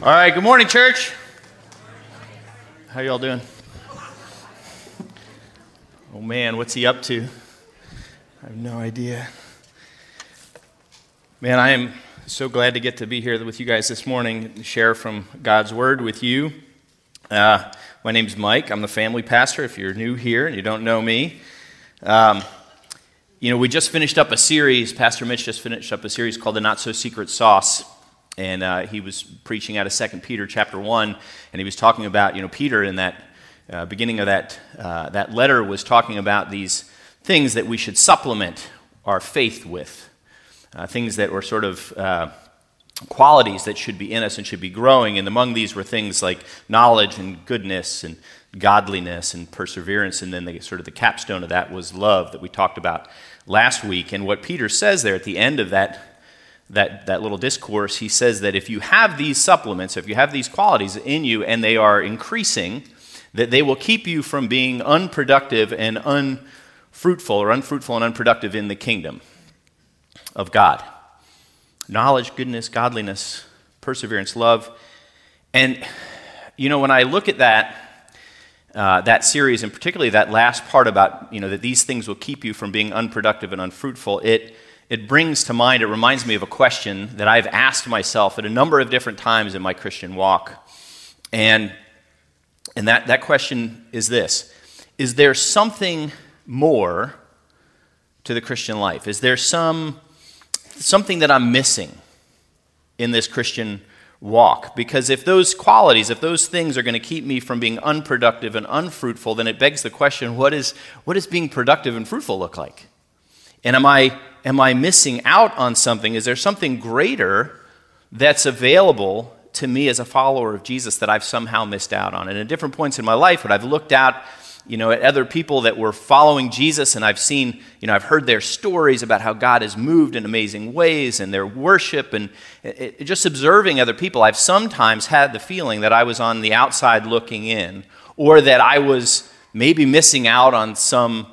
All right, good morning, church. How y'all doing? Oh man, what's he up to? I have no idea. Man, I am so glad to get to be here with you guys this morning and share from God's Word with you. Uh, my name's Mike. I'm the family pastor. If you're new here and you don't know me, um, you know, we just finished up a series. Pastor Mitch just finished up a series called The Not So Secret Sauce and uh, he was preaching out of 2 Peter chapter 1, and he was talking about, you know, Peter in that uh, beginning of that, uh, that letter was talking about these things that we should supplement our faith with, uh, things that were sort of uh, qualities that should be in us and should be growing, and among these were things like knowledge and goodness and godliness and perseverance, and then the, sort of the capstone of that was love that we talked about last week. And what Peter says there at the end of that that, that little discourse, he says that if you have these supplements, if you have these qualities in you and they are increasing, that they will keep you from being unproductive and unfruitful or unfruitful and unproductive in the kingdom of God. Knowledge, goodness, godliness, perseverance, love. And, you know, when I look at that, uh, that series, and particularly that last part about, you know, that these things will keep you from being unproductive and unfruitful, it it brings to mind, it reminds me of a question that I've asked myself at a number of different times in my Christian walk. And, and that, that question is this Is there something more to the Christian life? Is there some, something that I'm missing in this Christian walk? Because if those qualities, if those things are going to keep me from being unproductive and unfruitful, then it begs the question what, is, what does being productive and fruitful look like? And am I, am I missing out on something? Is there something greater that's available to me as a follower of Jesus that I've somehow missed out on? And at different points in my life, when I've looked out, you know, at other people that were following Jesus, and I've seen, you know, I've heard their stories about how God has moved in amazing ways and their worship, and it, just observing other people, I've sometimes had the feeling that I was on the outside looking in, or that I was maybe missing out on some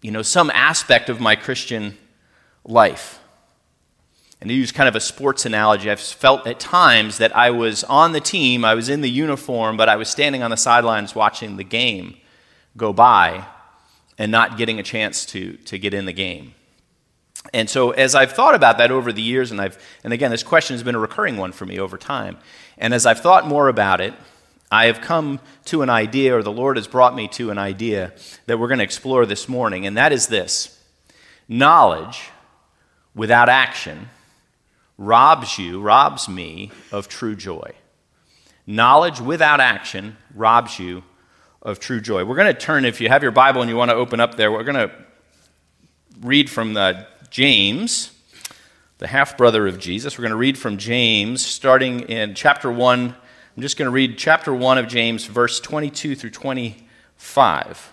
you know, some aspect of my Christian life. And to use kind of a sports analogy, I've felt at times that I was on the team, I was in the uniform, but I was standing on the sidelines watching the game go by and not getting a chance to, to get in the game. And so, as I've thought about that over the years, and, I've, and again, this question has been a recurring one for me over time, and as I've thought more about it, I have come to an idea, or the Lord has brought me to an idea that we're going to explore this morning, and that is this knowledge without action robs you, robs me of true joy. Knowledge without action robs you of true joy. We're going to turn, if you have your Bible and you want to open up there, we're going to read from the James, the half brother of Jesus. We're going to read from James, starting in chapter 1 I'm just going to read chapter 1 of James, verse 22 through 25.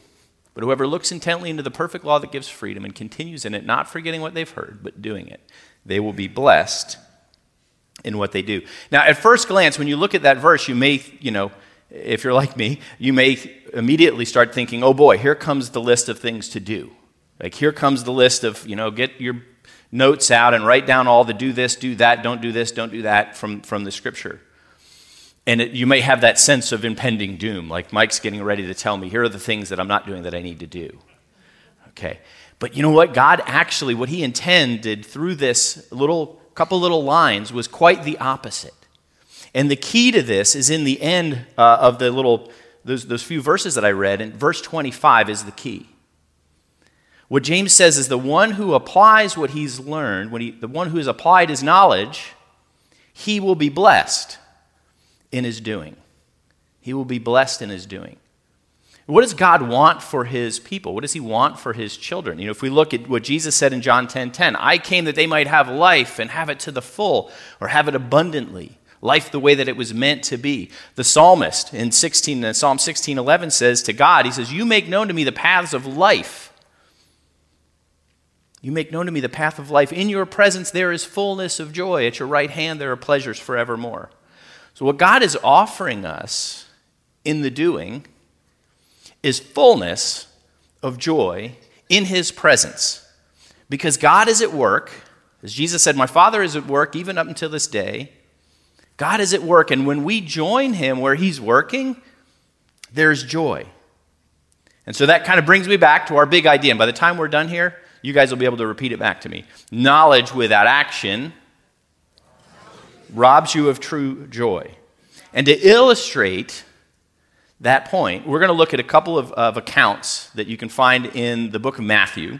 But whoever looks intently into the perfect law that gives freedom and continues in it, not forgetting what they've heard, but doing it, they will be blessed in what they do. Now, at first glance, when you look at that verse, you may, you know, if you're like me, you may immediately start thinking, oh boy, here comes the list of things to do. Like, here comes the list of, you know, get your notes out and write down all the do this, do that, don't do this, don't do that from, from the scripture. And it, you may have that sense of impending doom, like Mike's getting ready to tell me, here are the things that I'm not doing that I need to do. Okay. But you know what? God actually, what He intended through this little couple little lines was quite the opposite. And the key to this is in the end uh, of the little, those, those few verses that I read, and verse 25 is the key. What James says is the one who applies what he's learned, when he, the one who has applied his knowledge, he will be blessed in his doing. He will be blessed in his doing. What does God want for his people? What does he want for his children? You know, if we look at what Jesus said in John 10:10, 10, 10, I came that they might have life and have it to the full or have it abundantly. life the way that it was meant to be. The psalmist in 16 in Psalm 16:11 says to God, he says, "You make known to me the paths of life." You make known to me the path of life. In your presence there is fullness of joy. At your right hand there are pleasures forevermore. So what God is offering us in the doing is fullness of joy in his presence. Because God is at work. As Jesus said, My Father is at work even up until this day. God is at work, and when we join Him where He's working, there's joy. And so that kind of brings me back to our big idea. And by the time we're done here, you guys will be able to repeat it back to me. Knowledge without action robs you of true joy. And to illustrate that point, we're going to look at a couple of, of accounts that you can find in the book of Matthew.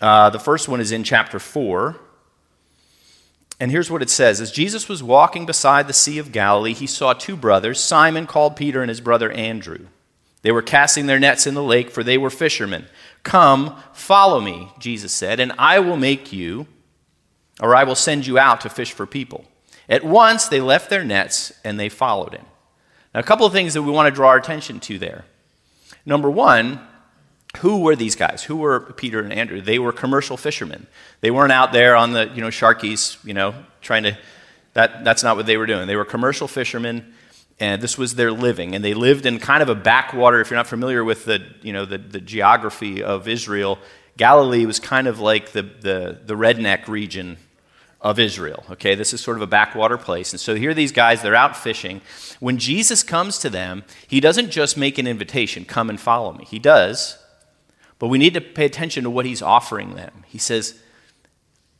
Uh, the first one is in chapter 4. And here's what it says As Jesus was walking beside the Sea of Galilee, he saw two brothers, Simon called Peter and his brother Andrew. They were casting their nets in the lake, for they were fishermen. Come, follow me, Jesus said, and I will make you, or I will send you out to fish for people. At once they left their nets and they followed him. Now, a couple of things that we want to draw our attention to there. Number one, who were these guys? Who were Peter and Andrew? They were commercial fishermen. They weren't out there on the, you know, sharkies, you know, trying to, that, that's not what they were doing. They were commercial fishermen, and this was their living. And they lived in kind of a backwater, if you're not familiar with the, you know, the, the geography of Israel, Galilee was kind of like the, the, the redneck region of Israel. Okay, this is sort of a backwater place. And so here these guys, they're out fishing. When Jesus comes to them, he doesn't just make an invitation, come and follow me. He does, but we need to pay attention to what he's offering them. He says,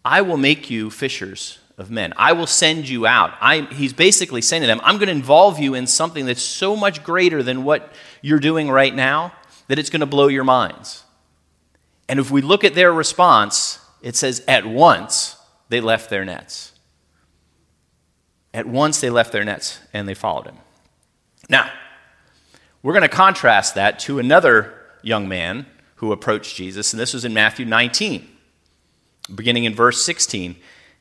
I will make you fishers of men. I will send you out. I, he's basically saying to them, I'm going to involve you in something that's so much greater than what you're doing right now that it's going to blow your minds. And if we look at their response, it says, At once they left their nets. At once they left their nets and they followed him. Now, we're going to contrast that to another young man who approached Jesus, and this was in Matthew 19, beginning in verse 16.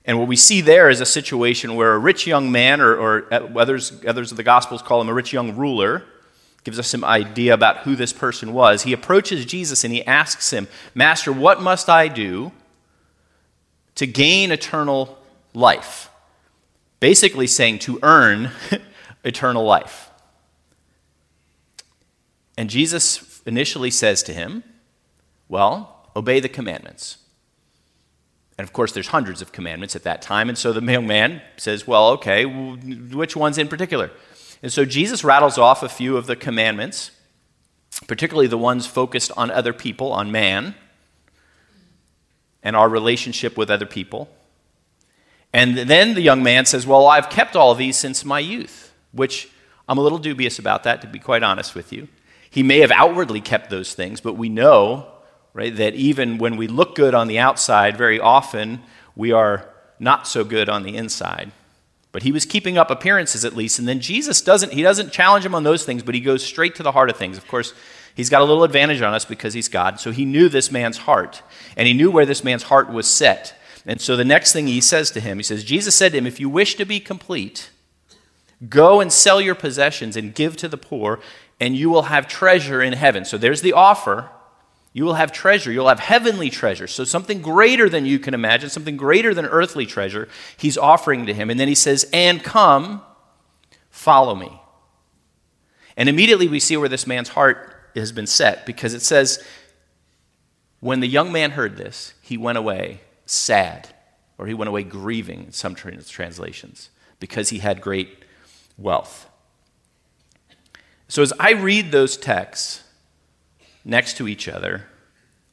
And what we see there is a situation where a rich young man, or, or others, others of the Gospels call him a rich young ruler, gives us some idea about who this person was. He approaches Jesus and he asks him, Master, what must I do to gain eternal life? Basically, saying to earn eternal life. And Jesus initially says to him, well, obey the commandments. And of course, there's hundreds of commandments at that time. And so the young man says, Well, okay, which ones in particular? And so Jesus rattles off a few of the commandments, particularly the ones focused on other people, on man, and our relationship with other people. And then the young man says, Well, I've kept all these since my youth, which I'm a little dubious about that, to be quite honest with you. He may have outwardly kept those things, but we know right? That even when we look good on the outside, very often we are not so good on the inside. But he was keeping up appearances at least, and then Jesus doesn't he doesn't challenge him on those things, but he goes straight to the heart of things. Of course, he's got a little advantage on us because he's God. So he knew this man's heart, and he knew where this man's heart was set. And so the next thing he says to him, he says, Jesus said to him, If you wish to be complete, go and sell your possessions and give to the poor, and you will have treasure in heaven. So there's the offer. You will have treasure. You'll have heavenly treasure. So, something greater than you can imagine, something greater than earthly treasure, he's offering to him. And then he says, And come, follow me. And immediately we see where this man's heart has been set because it says, When the young man heard this, he went away sad, or he went away grieving in some translations, because he had great wealth. So, as I read those texts, next to each other,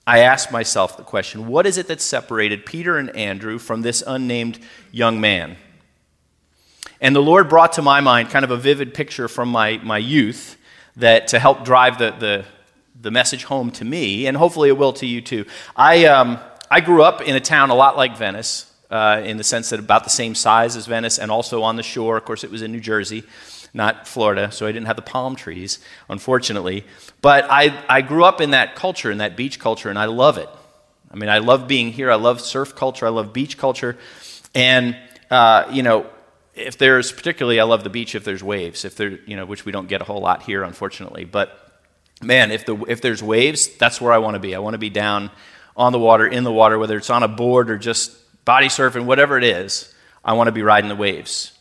I ask myself the question what is it that separated Peter and Andrew from this unnamed young man? And the Lord brought to my mind kind of a vivid picture from my, my youth that to help drive the, the, the message home to me, and hopefully it will to you too. I, um, I grew up in a town a lot like Venice, uh, in the sense that about the same size as Venice and also on the shore. Of course, it was in New Jersey not Florida, so I didn't have the palm trees, unfortunately. But I, I grew up in that culture, in that beach culture, and I love it. I mean, I love being here. I love surf culture. I love beach culture. And, uh, you know, if there's particularly, I love the beach if there's waves, if there, you know, which we don't get a whole lot here, unfortunately. But man, if the if there's waves, that's where I want to be. I want to be down on the water, in the water, whether it's on a board or just body surfing, whatever it is. I want to be riding the waves.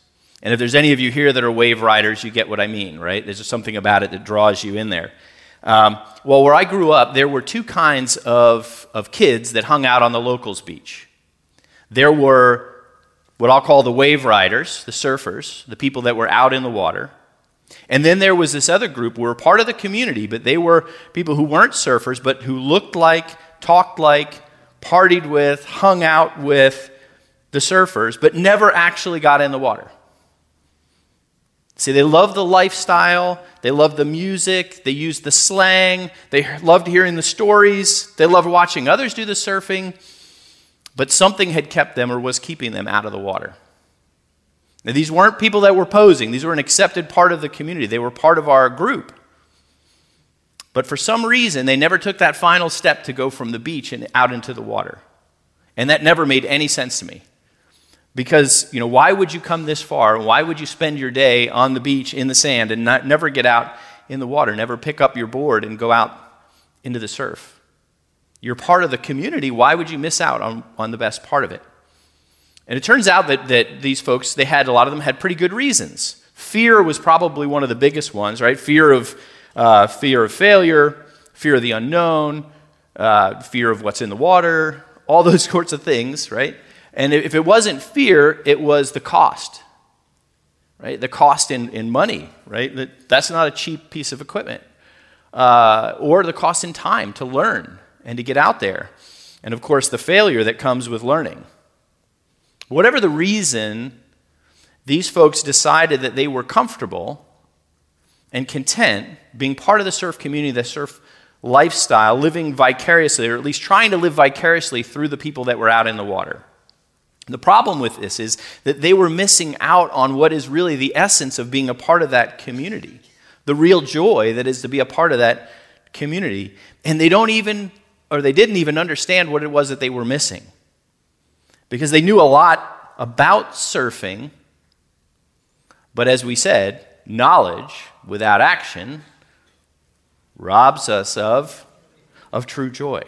And if there's any of you here that are wave riders, you get what I mean, right? There's just something about it that draws you in there. Um, well, where I grew up, there were two kinds of, of kids that hung out on the locals beach. There were what I'll call the wave riders, the surfers, the people that were out in the water. And then there was this other group who were part of the community, but they were people who weren't surfers, but who looked like, talked like, partied with, hung out with the surfers, but never actually got in the water. See, they loved the lifestyle, they loved the music, they used the slang, they loved hearing the stories, they loved watching others do the surfing, but something had kept them or was keeping them out of the water. Now, these weren't people that were posing, these were an accepted part of the community, they were part of our group. But for some reason, they never took that final step to go from the beach and out into the water. And that never made any sense to me. Because, you know, why would you come this far? Why would you spend your day on the beach in the sand and not, never get out in the water, never pick up your board and go out into the surf? You're part of the community. Why would you miss out on, on the best part of it? And it turns out that, that these folks, they had, a lot of them had pretty good reasons. Fear was probably one of the biggest ones, right? Fear of, uh, fear of failure, fear of the unknown, uh, fear of what's in the water, all those sorts of things, right? And if it wasn't fear, it was the cost, right? The cost in, in money, right? That, that's not a cheap piece of equipment. Uh, or the cost in time to learn and to get out there. And of course, the failure that comes with learning. Whatever the reason, these folks decided that they were comfortable and content being part of the surf community, the surf lifestyle, living vicariously, or at least trying to live vicariously through the people that were out in the water. The problem with this is that they were missing out on what is really the essence of being a part of that community, the real joy that is to be a part of that community. And they don't even, or they didn't even understand what it was that they were missing. Because they knew a lot about surfing, but as we said, knowledge without action robs us of, of true joy.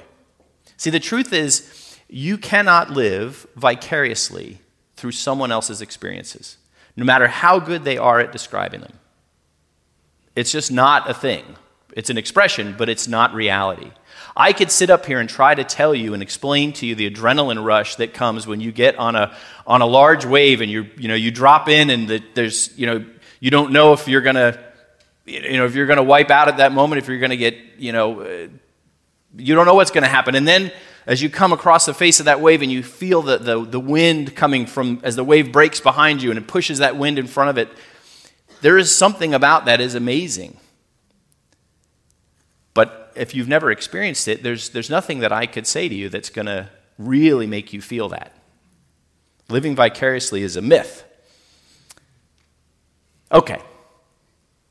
See, the truth is, you cannot live vicariously through someone else's experiences, no matter how good they are at describing them. It's just not a thing. It's an expression, but it's not reality. I could sit up here and try to tell you and explain to you the adrenaline rush that comes when you get on a, on a large wave and you you, know, you drop in and the, there's, you know, you don't know if you're going to, you know, if you're going to wipe out at that moment, if you're going to get, you know, uh, you don't know what's going to happen. And then as you come across the face of that wave and you feel the, the, the wind coming from, as the wave breaks behind you and it pushes that wind in front of it, there is something about that is amazing. If you've never experienced it, there's, there's nothing that I could say to you that's going to really make you feel that. Living vicariously is a myth. Okay,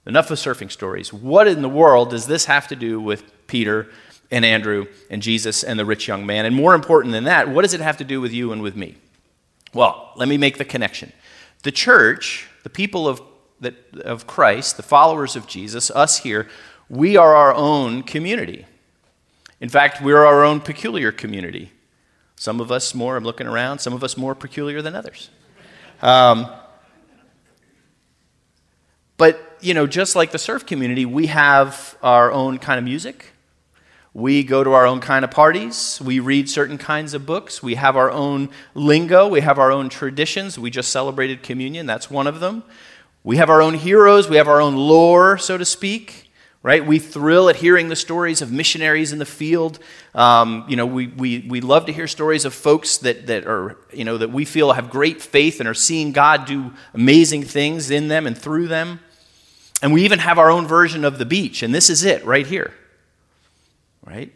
enough of surfing stories. What in the world does this have to do with Peter and Andrew and Jesus and the rich young man. And more important than that, what does it have to do with you and with me? Well, let me make the connection. The church, the people of, that, of Christ, the followers of Jesus, us here, we are our own community. In fact, we're our own peculiar community. Some of us more, I'm looking around, some of us more peculiar than others. Um, but, you know, just like the surf community, we have our own kind of music. We go to our own kind of parties. We read certain kinds of books. We have our own lingo. We have our own traditions. We just celebrated communion. That's one of them. We have our own heroes. We have our own lore, so to speak. Right? We thrill at hearing the stories of missionaries in the field. Um, you know, we, we, we love to hear stories of folks that, that are, you know, that we feel have great faith and are seeing God do amazing things in them and through them. And we even have our own version of the beach, and this is it right here right?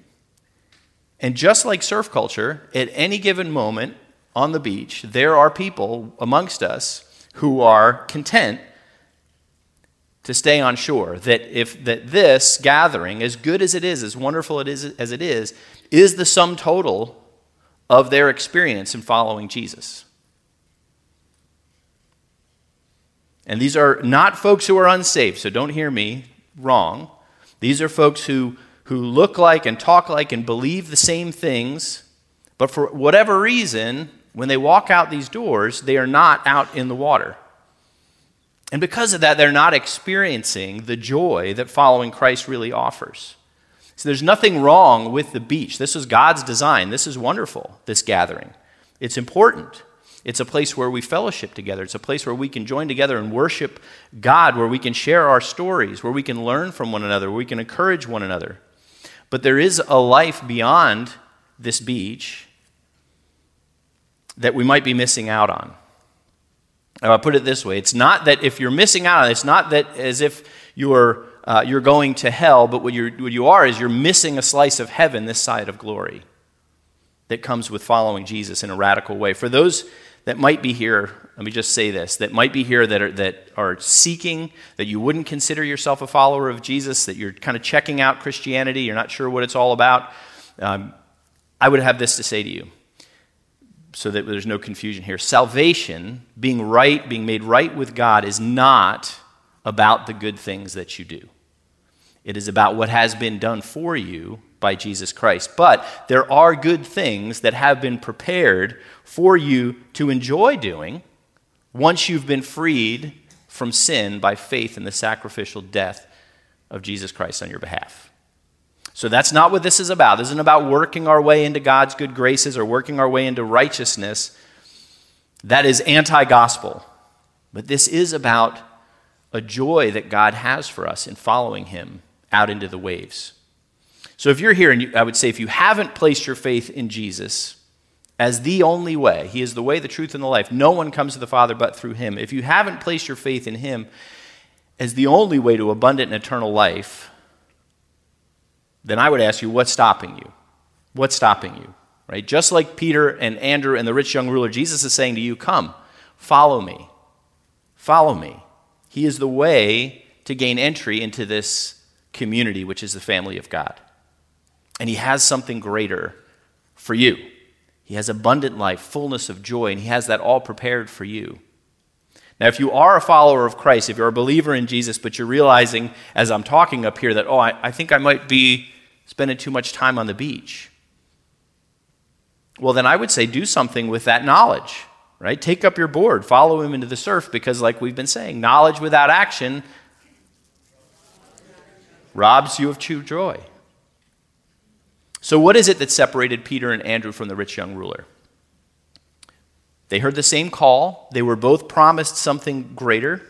And just like surf culture, at any given moment on the beach, there are people amongst us who are content to stay on shore. That if that this gathering, as good as it is, as wonderful it is as it is, is the sum total of their experience in following Jesus. And these are not folks who are unsaved, so don't hear me wrong. These are folks who, who look like and talk like and believe the same things, but for whatever reason, when they walk out these doors, they are not out in the water. And because of that, they're not experiencing the joy that following Christ really offers. So there's nothing wrong with the beach. This is God's design. This is wonderful, this gathering. It's important. It's a place where we fellowship together. It's a place where we can join together and worship God, where we can share our stories, where we can learn from one another, where we can encourage one another. But there is a life beyond this beach that we might be missing out on. I'll put it this way it's not that if you're missing out on it, it's not that as if you're, uh, you're going to hell, but what, you're, what you are is you're missing a slice of heaven this side of glory that comes with following Jesus in a radical way. For those that might be here, let me just say this, that might be here that are, that are seeking, that you wouldn't consider yourself a follower of Jesus, that you're kind of checking out Christianity, you're not sure what it's all about, um, I would have this to say to you so that there's no confusion here. Salvation, being right, being made right with God, is not about the good things that you do. It is about what has been done for you by Jesus Christ. But there are good things that have been prepared for you to enjoy doing once you've been freed from sin by faith in the sacrificial death of Jesus Christ on your behalf. So that's not what this is about. This isn't about working our way into God's good graces or working our way into righteousness. That is anti gospel. But this is about a joy that God has for us in following Him out into the waves. So if you're here, and you, I would say if you haven't placed your faith in Jesus as the only way, He is the way, the truth, and the life. No one comes to the Father but through Him. If you haven't placed your faith in Him as the only way to abundant and eternal life, then I would ask you, what's stopping you? What's stopping you? Right? Just like Peter and Andrew and the rich young ruler, Jesus is saying to you, Come, follow me. Follow me. He is the way to gain entry into this community, which is the family of God. And He has something greater for you. He has abundant life, fullness of joy, and He has that all prepared for you. Now, if you are a follower of Christ, if you're a believer in Jesus, but you're realizing as I'm talking up here that, oh, I, I think I might be spending too much time on the beach, well, then I would say do something with that knowledge, right? Take up your board, follow him into the surf, because, like we've been saying, knowledge without action robs you of true joy. So, what is it that separated Peter and Andrew from the rich young ruler? They heard the same call, they were both promised something greater.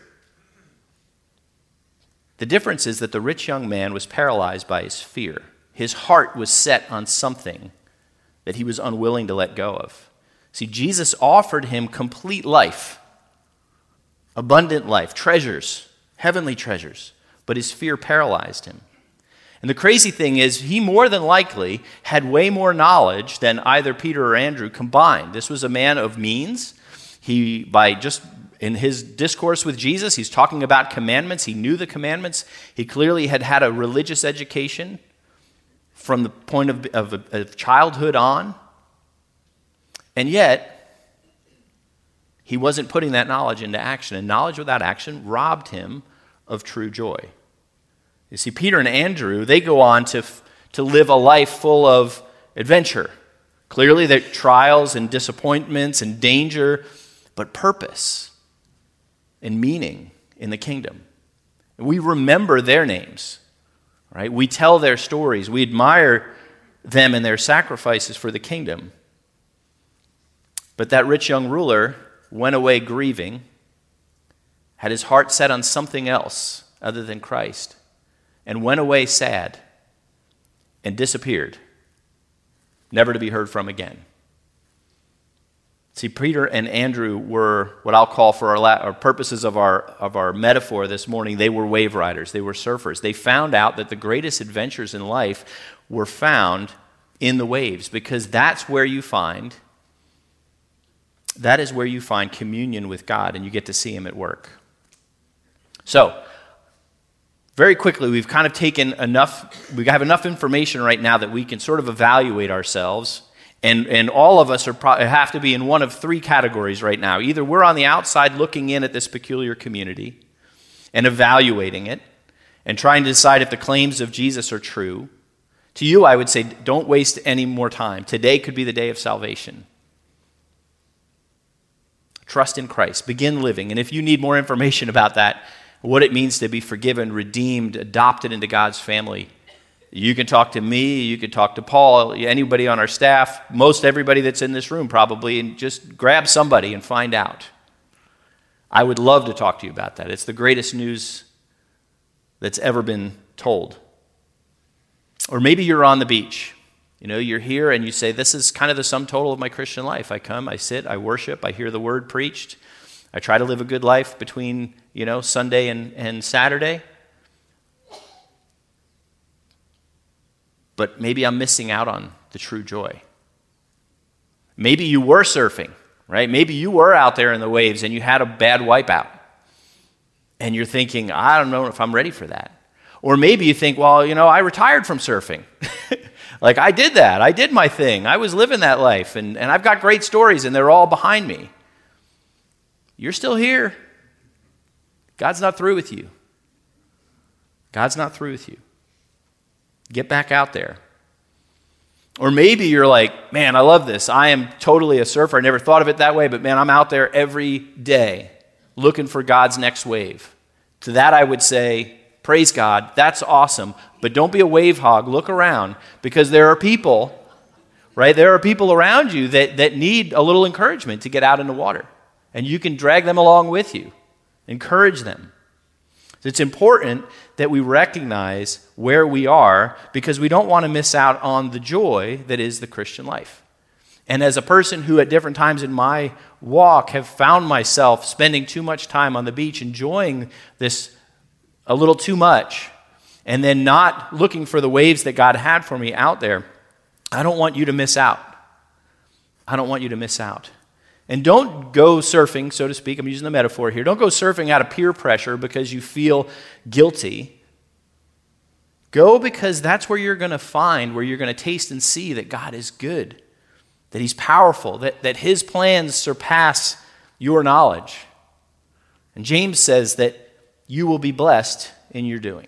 The difference is that the rich young man was paralyzed by his fear. His heart was set on something that he was unwilling to let go of. See, Jesus offered him complete life, abundant life, treasures, heavenly treasures, but his fear paralyzed him. And the crazy thing is, he more than likely had way more knowledge than either Peter or Andrew combined. This was a man of means. He, by just in his discourse with Jesus, he's talking about commandments. He knew the commandments. He clearly had had a religious education from the point of, of, of childhood on. And yet, he wasn't putting that knowledge into action. And knowledge without action robbed him of true joy. You see, Peter and Andrew, they go on to, to live a life full of adventure. Clearly, there trials and disappointments and danger, but purpose and meaning in the kingdom. We remember their names, right? We tell their stories. We admire them and their sacrifices for the kingdom. But that rich young ruler went away grieving, had his heart set on something else other than Christ and went away sad and disappeared, never to be heard from again. See, Peter and Andrew were what I'll call, for our, la- purposes of our, of our metaphor this morning, they were wave riders, they were surfers. They found out that the greatest adventures in life were found in the waves because that's where you find that is where you find communion with God and you get to see him at work. So, very quickly, we've kind of taken enough, we have enough information right now that we can sort of evaluate ourselves And, and all of us are pro- have to be in one of three categories right now. Either we're on the outside looking in at this peculiar community and evaluating it and trying to decide if the claims of Jesus are true. To you, I would say, don't waste any more time. Today could be the day of salvation. Trust in Christ. Begin living. And if you need more information about that, what it means to be forgiven, redeemed, adopted into God's family, you can talk to me, you can talk to Paul, anybody on our staff, most everybody that's in this room probably, and just grab somebody and find out. I would love to talk to you about that. It's the greatest news that's ever been told. Or maybe you're on the beach. You know, you're here and you say, This is kind of the sum total of my Christian life. I come, I sit, I worship, I hear the word preached. I try to live a good life between, you know, Sunday and, and Saturday. but maybe I'm missing out on the true joy. Maybe you were surfing, right? Maybe you were out there in the waves and you had a bad wipeout. And you're thinking, I don't know if I'm ready for that. Or maybe you think, well, you know, I retired from surfing. like, I did that. I did my thing. I was living that life. And, and I've got great stories, and they're all behind me. You're still here. God's not through with you. God's not through with you. Get back out there. Or maybe you're like, man, I love this. I am totally a surfer. I never thought of it that way, but man, I'm out there every day looking for God's next wave. To that, I would say, praise God. That's awesome. But don't be a wave hog. Look around because there are people, right? There are people around you that, that need a little encouragement to get out in the water. And you can drag them along with you, encourage them. It's important that we recognize where we are because we don't want to miss out on the joy that is the Christian life. And as a person who, at different times in my walk, have found myself spending too much time on the beach, enjoying this a little too much, and then not looking for the waves that God had for me out there, I don't want you to miss out. I don't want you to miss out. And don't go surfing, so to speak, I'm using the metaphor here. Don't go surfing out of peer pressure because you feel guilty. Go because that's where you're going to find, where you're going to taste and see that God is good, that He's powerful, that, that His plans surpass your knowledge. And James says that you will be blessed in your doing.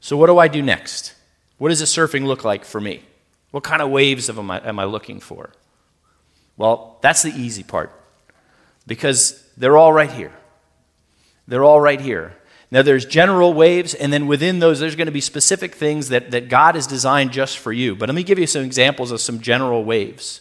So, what do I do next? What does the surfing look like for me? What kind of waves am I, am I looking for? Well, that's the easy part because they're all right here. They're all right here. Now, there's general waves, and then within those, there's going to be specific things that, that God has designed just for you. But let me give you some examples of some general waves.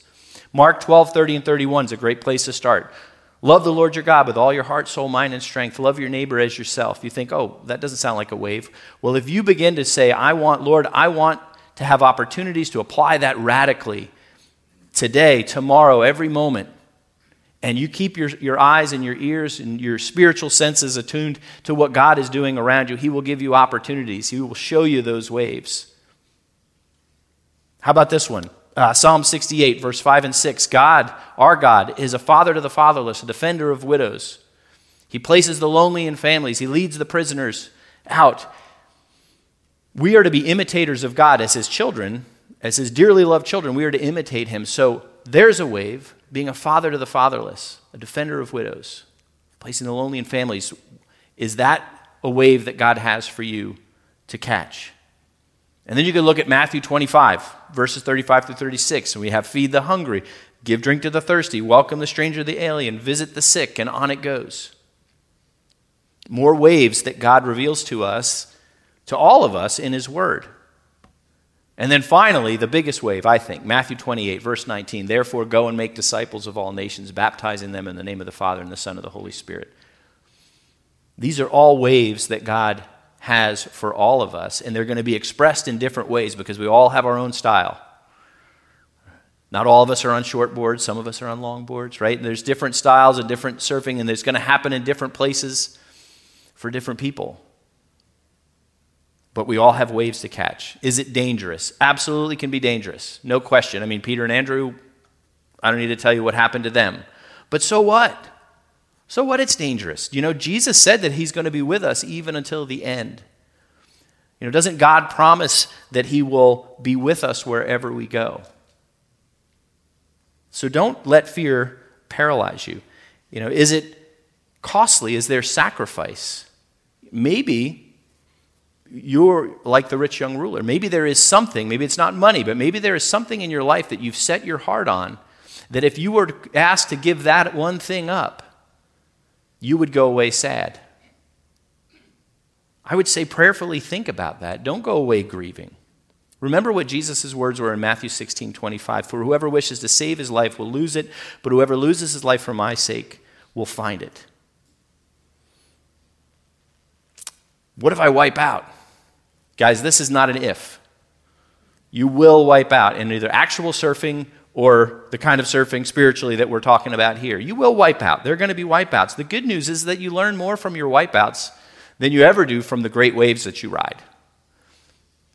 Mark 12, 30, and 31 is a great place to start. Love the Lord your God with all your heart, soul, mind, and strength. Love your neighbor as yourself. You think, oh, that doesn't sound like a wave. Well, if you begin to say, I want, Lord, I want to have opportunities to apply that radically today, tomorrow, every moment, and you keep your, your eyes and your ears and your spiritual senses attuned to what God is doing around you, He will give you opportunities. He will show you those waves. How about this one? Uh, Psalm 68, verse 5 and 6. God, our God, is a father to the fatherless, a defender of widows. He places the lonely in families, He leads the prisoners out. We are to be imitators of God as His children, as his dearly loved children, we are to imitate him. So there's a wave, being a father to the fatherless, a defender of widows, placing the lonely in families. Is that a wave that God has for you to catch? And then you can look at Matthew 25, verses 35 through 36, and we have feed the hungry, give drink to the thirsty, welcome the stranger, the alien, visit the sick, and on it goes. More waves that God reveals to us, to all of us, in His Word. And then finally, the biggest wave, I think, Matthew 28, verse 19. Therefore, go and make disciples of all nations, baptizing them in the name of the Father and the Son of the Holy Spirit. These are all waves that God has for all of us, and they're going to be expressed in different ways because we all have our own style. Not all of us are on short boards, some of us are on long boards, right? There's different styles and different surfing, and it's going to happen in different places for different people but we all have waves to catch. Is it dangerous? Absolutely can be dangerous. No question. I mean, Peter and Andrew, I don't need to tell you what happened to them. But so what? So what? It's dangerous. You know, Jesus said that he's going to be with us even until the end. You know, doesn't God promise that he will be with us wherever we go? So don't let fear paralyze you. You know, is it costly? Is there sacrifice? Maybe you're like the rich young ruler. Maybe there is something, maybe it's not money, but maybe there is something in your life that you've set your heart on that if you were asked to give that one thing up, you would go away sad. I would say prayerfully think about that. Don't go away grieving. Remember what Jesus' words were in Matthew 16 25. For whoever wishes to save his life will lose it, but whoever loses his life for my sake will find it. What if I wipe out? Guys, this is not an if. You will wipe out in either actual surfing or the kind of surfing spiritually that we're talking about here. You will wipe out. There are going to be wipeouts. The good news is that you learn more from your wipeouts than you ever do from the great waves that you ride.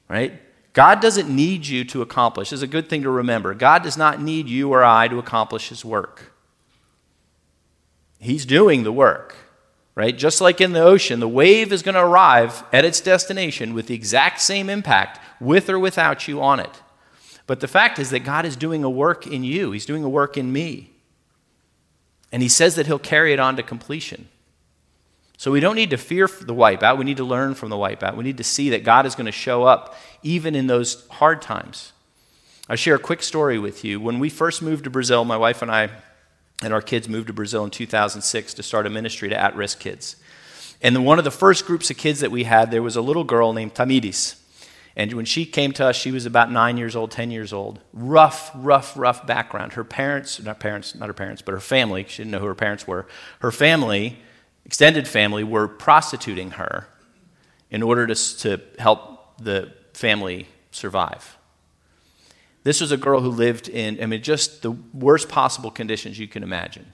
Right? God doesn't need you to accomplish. This is a good thing to remember. God does not need you or I to accomplish his work. He's doing the work. Right? Just like in the ocean, the wave is going to arrive at its destination with the exact same impact, with or without you on it. But the fact is that God is doing a work in you, He's doing a work in me. And He says that He'll carry it on to completion. So we don't need to fear the wipeout. We need to learn from the wipeout. We need to see that God is going to show up even in those hard times. I'll share a quick story with you. When we first moved to Brazil, my wife and I and our kids moved to Brazil in 2006 to start a ministry to at risk kids. And one of the first groups of kids that we had, there was a little girl named Tamidis. And when she came to us, she was about nine years old, 10 years old. Rough, rough, rough background. Her parents, not parents, not her parents, but her family, she didn't know who her parents were. Her family, extended family, were prostituting her in order to, to help the family survive. This was a girl who lived in, I mean, just the worst possible conditions you can imagine.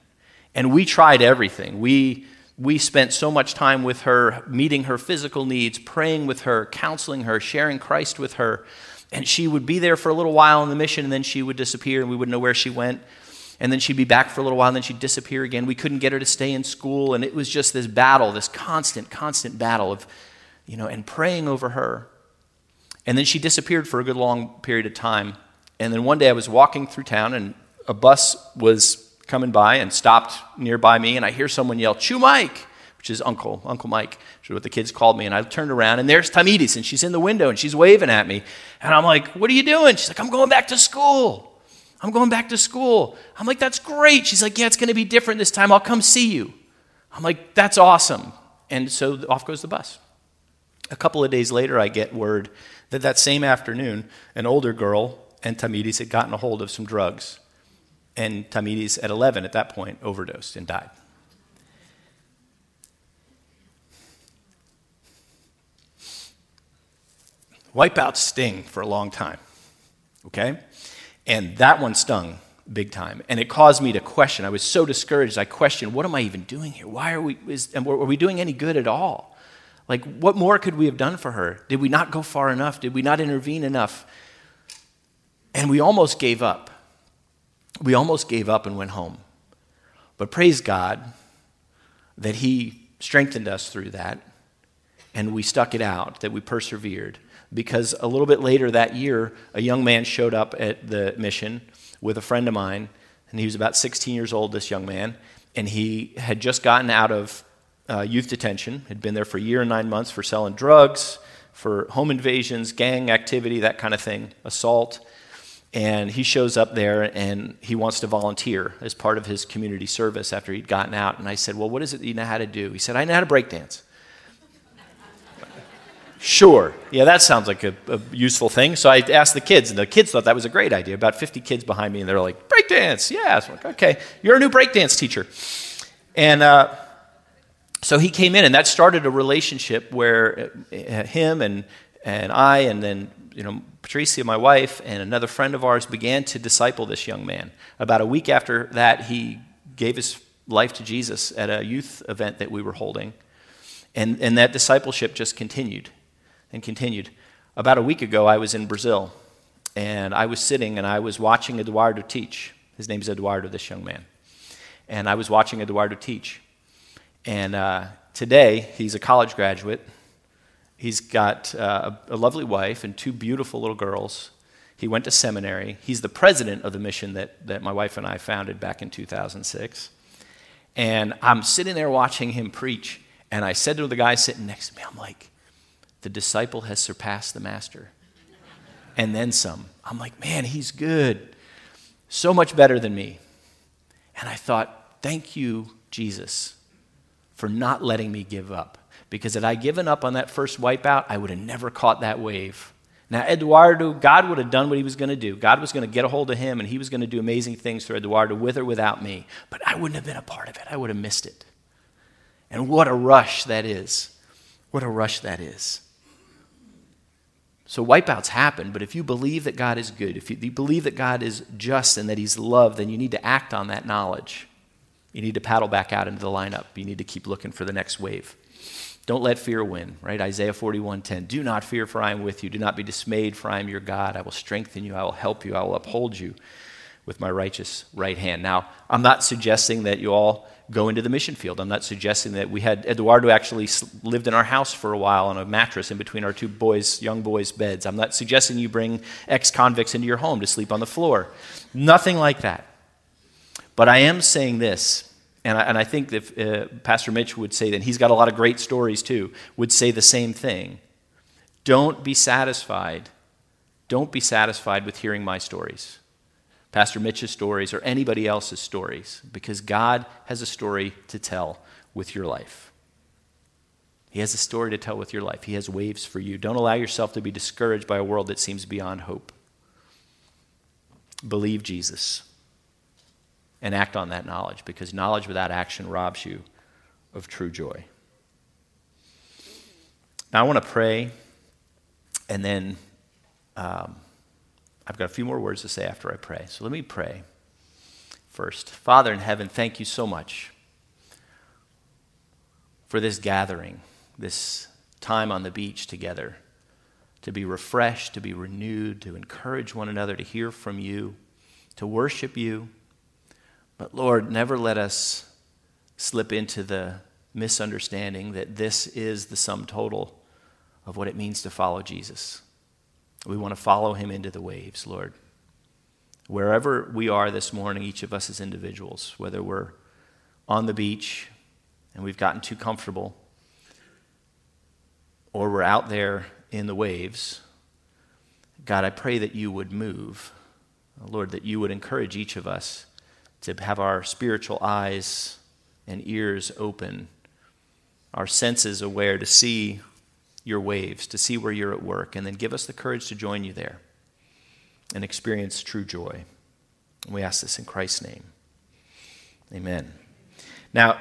And we tried everything. We we spent so much time with her, meeting her physical needs, praying with her, counseling her, sharing Christ with her. And she would be there for a little while in the mission, and then she would disappear, and we wouldn't know where she went. And then she'd be back for a little while, and then she'd disappear again. We couldn't get her to stay in school, and it was just this battle, this constant, constant battle of, you know, and praying over her. And then she disappeared for a good long period of time. And then one day I was walking through town, and a bus was coming by and stopped nearby me, and I hear someone yell, Tio Mike, which is Uncle, Uncle Mike, which is what the kids called me. And I turned around, and there's Tamidis, and she's in the window, and she's waving at me. And I'm like, What are you doing? She's like, I'm going back to school. I'm going back to school. I'm like, That's great. She's like, Yeah, it's going to be different this time. I'll come see you. I'm like, That's awesome. And so off goes the bus. A couple of days later, I get word that that same afternoon, an older girl and Tamidis had gotten a hold of some drugs and Tamidis, at 11 at that point, overdosed and died. Wipeouts sting for a long time, okay? And that one stung big time. And it caused me to question. I was so discouraged. I questioned, what am I even doing here? Why are we, is, are we doing any good at all? Like, what more could we have done for her? Did we not go far enough? Did we not intervene enough? And we almost gave up we almost gave up and went home. But praise God that He strengthened us through that and we stuck it out, that we persevered. Because a little bit later that year, a young man showed up at the mission with a friend of mine, and he was about 16 years old, this young man, and he had just gotten out of uh, youth detention, had been there for a year and nine months for selling drugs, for home invasions, gang activity, that kind of thing, assault. And he shows up there and he wants to volunteer as part of his community service after he'd gotten out. And I said, Well, what is it you know how to do? He said, I know how to break dance. sure. Yeah, that sounds like a, a, useful thing. So I asked the kids, and the kids thought that was a great idea. About 50 kids behind me, and they're like, Break dance. Yeah. So like, okay, you're a new break dance teacher. And uh, so he came in, and that started a relationship where uh, him and, and I, and then you know, Patricia, my wife, and another friend of ours began to disciple this young man. About a week after that, he gave his life to Jesus at a youth event that we were holding. And, and that discipleship just continued and continued. About a week ago, I was in Brazil, and I was sitting and I was watching Eduardo teach. His name is Eduardo, this young man. And I was watching Eduardo teach. And uh, today, he's a college graduate He's got uh, a, lovely wife and two beautiful little girls. He went to seminary. He's the president of the mission that, that my wife and I founded back in 2006. And I'm sitting there watching him preach, and I said to the guy sitting next to me, I'm like, the disciple has surpassed the master. And then some. I'm like, man, he's good. So much better than me. And I thought, thank you, Jesus, for not letting me give up. Because had I given up on that first wipeout, I would have never caught that wave. Now, Eduardo, God would have done what he was going to do. God was going to get a hold of him, and he was going to do amazing things through Eduardo with or without me. But I wouldn't have been a part of it. I would have missed it. And what a rush that is. What a rush that is. So, wipeouts happen, but if you believe that God is good, if you believe that God is just and that He's love, then you need to act on that knowledge. You need to paddle back out into the lineup. You need to keep looking for the next wave. Don't let fear win, right? Isaiah 41:10. Do not fear, for I am with you. Do not be dismayed, for I am your God. I will strengthen you. I will help you. I will uphold you with my righteous right hand. Now, I'm not suggesting that you all go into the mission field. I'm not suggesting that we had Eduardo actually lived in our house for a while on a mattress in between our two boys, young boys' beds. I'm not suggesting you bring ex-convicts into your home to sleep on the floor. Nothing like that. But I am saying this and I, and I think that uh, Pastor Mitch would say that he's got a lot of great stories too, would say the same thing. Don't be satisfied. Don't be satisfied with hearing my stories, Pastor Mitch's stories, or anybody else's stories, because God has a story to tell with your life. He has a story to tell with your life. He has waves for you. Don't allow yourself to be discouraged by a world that seems beyond hope. Believe Jesus and act on that knowledge because knowledge without action robs you of true joy. Now, I want to pray, and then um, I've got a few more words to say after I pray. So let me pray first. Father in heaven, thank you so much for this gathering, this time on the beach together, to be refreshed, to be renewed, to encourage one another, to hear from you, to worship you but Lord, never let us slip into the misunderstanding that this is the sum total of what it means to follow Jesus. We want to follow him into the waves, Lord. Wherever we are this morning, each of us as individuals, whether we're on the beach and we've gotten too comfortable, or we're out there in the waves, God, I pray that you would move. Lord, that you would encourage each of us to have our spiritual eyes and ears open, our senses aware to see your waves, to see where you're at work, and then give us the courage to join you there and experience true joy. And we ask this in Christ's name. Amen. Now,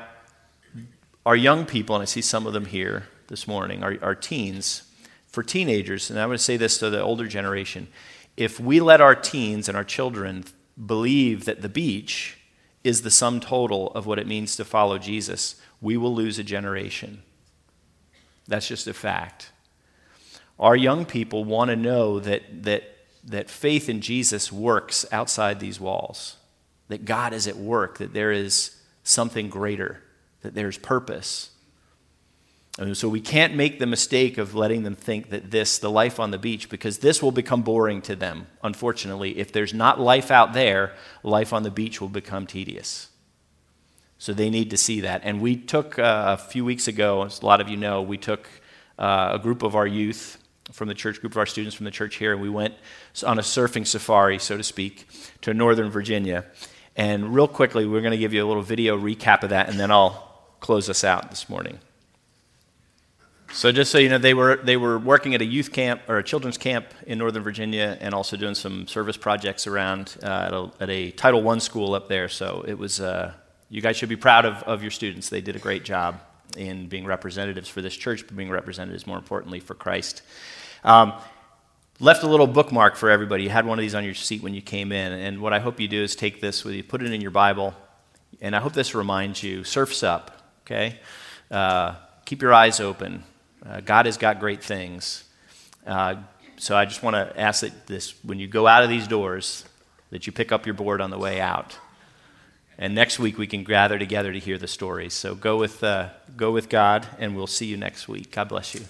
our young people, and I see some of them here this morning, our, our teens, for teenagers, and I'm going to say this to the older generation if we let our teens and our children believe that the beach is the sum total of what it means to follow Jesus, we will lose a generation. That's just a fact. Our young people want to know that, that, that faith in Jesus works outside these walls, that God is at work, that there is something greater, that there's purpose. And so we can't make the mistake of letting them think that this, the life on the beach, because this will become boring to them, unfortunately. If there's not life out there, life on the beach will become tedious. So they need to see that. And we took uh, a few weeks ago, as a lot of you know, we took uh, a group of our youth from the church, group of our students from the church here, and we went on a surfing safari, so to speak, to Northern Virginia. And real quickly, we're going to give you a little video recap of that, and then I'll close us out this morning. So just so you know, they were they were working at a youth camp or a children's camp in Northern Virginia, and also doing some service projects around uh, at, a, at, a, Title I school up there. So it was uh, you guys should be proud of, of your students. They did a great job in being representatives for this church, but being representatives more importantly for Christ. Um, left a little bookmark for everybody. You had one of these on your seat when you came in, and what I hope you do is take this with you, put it in your Bible, and I hope this reminds you: surfs up. Okay, uh, keep your eyes open uh, God has got great things. Uh, so I just want to ask that this, when you go out of these doors, that you pick up your board on the way out. And next week we can gather together to hear the stories. So go with, uh, go with God, and we'll see you next week. God bless you.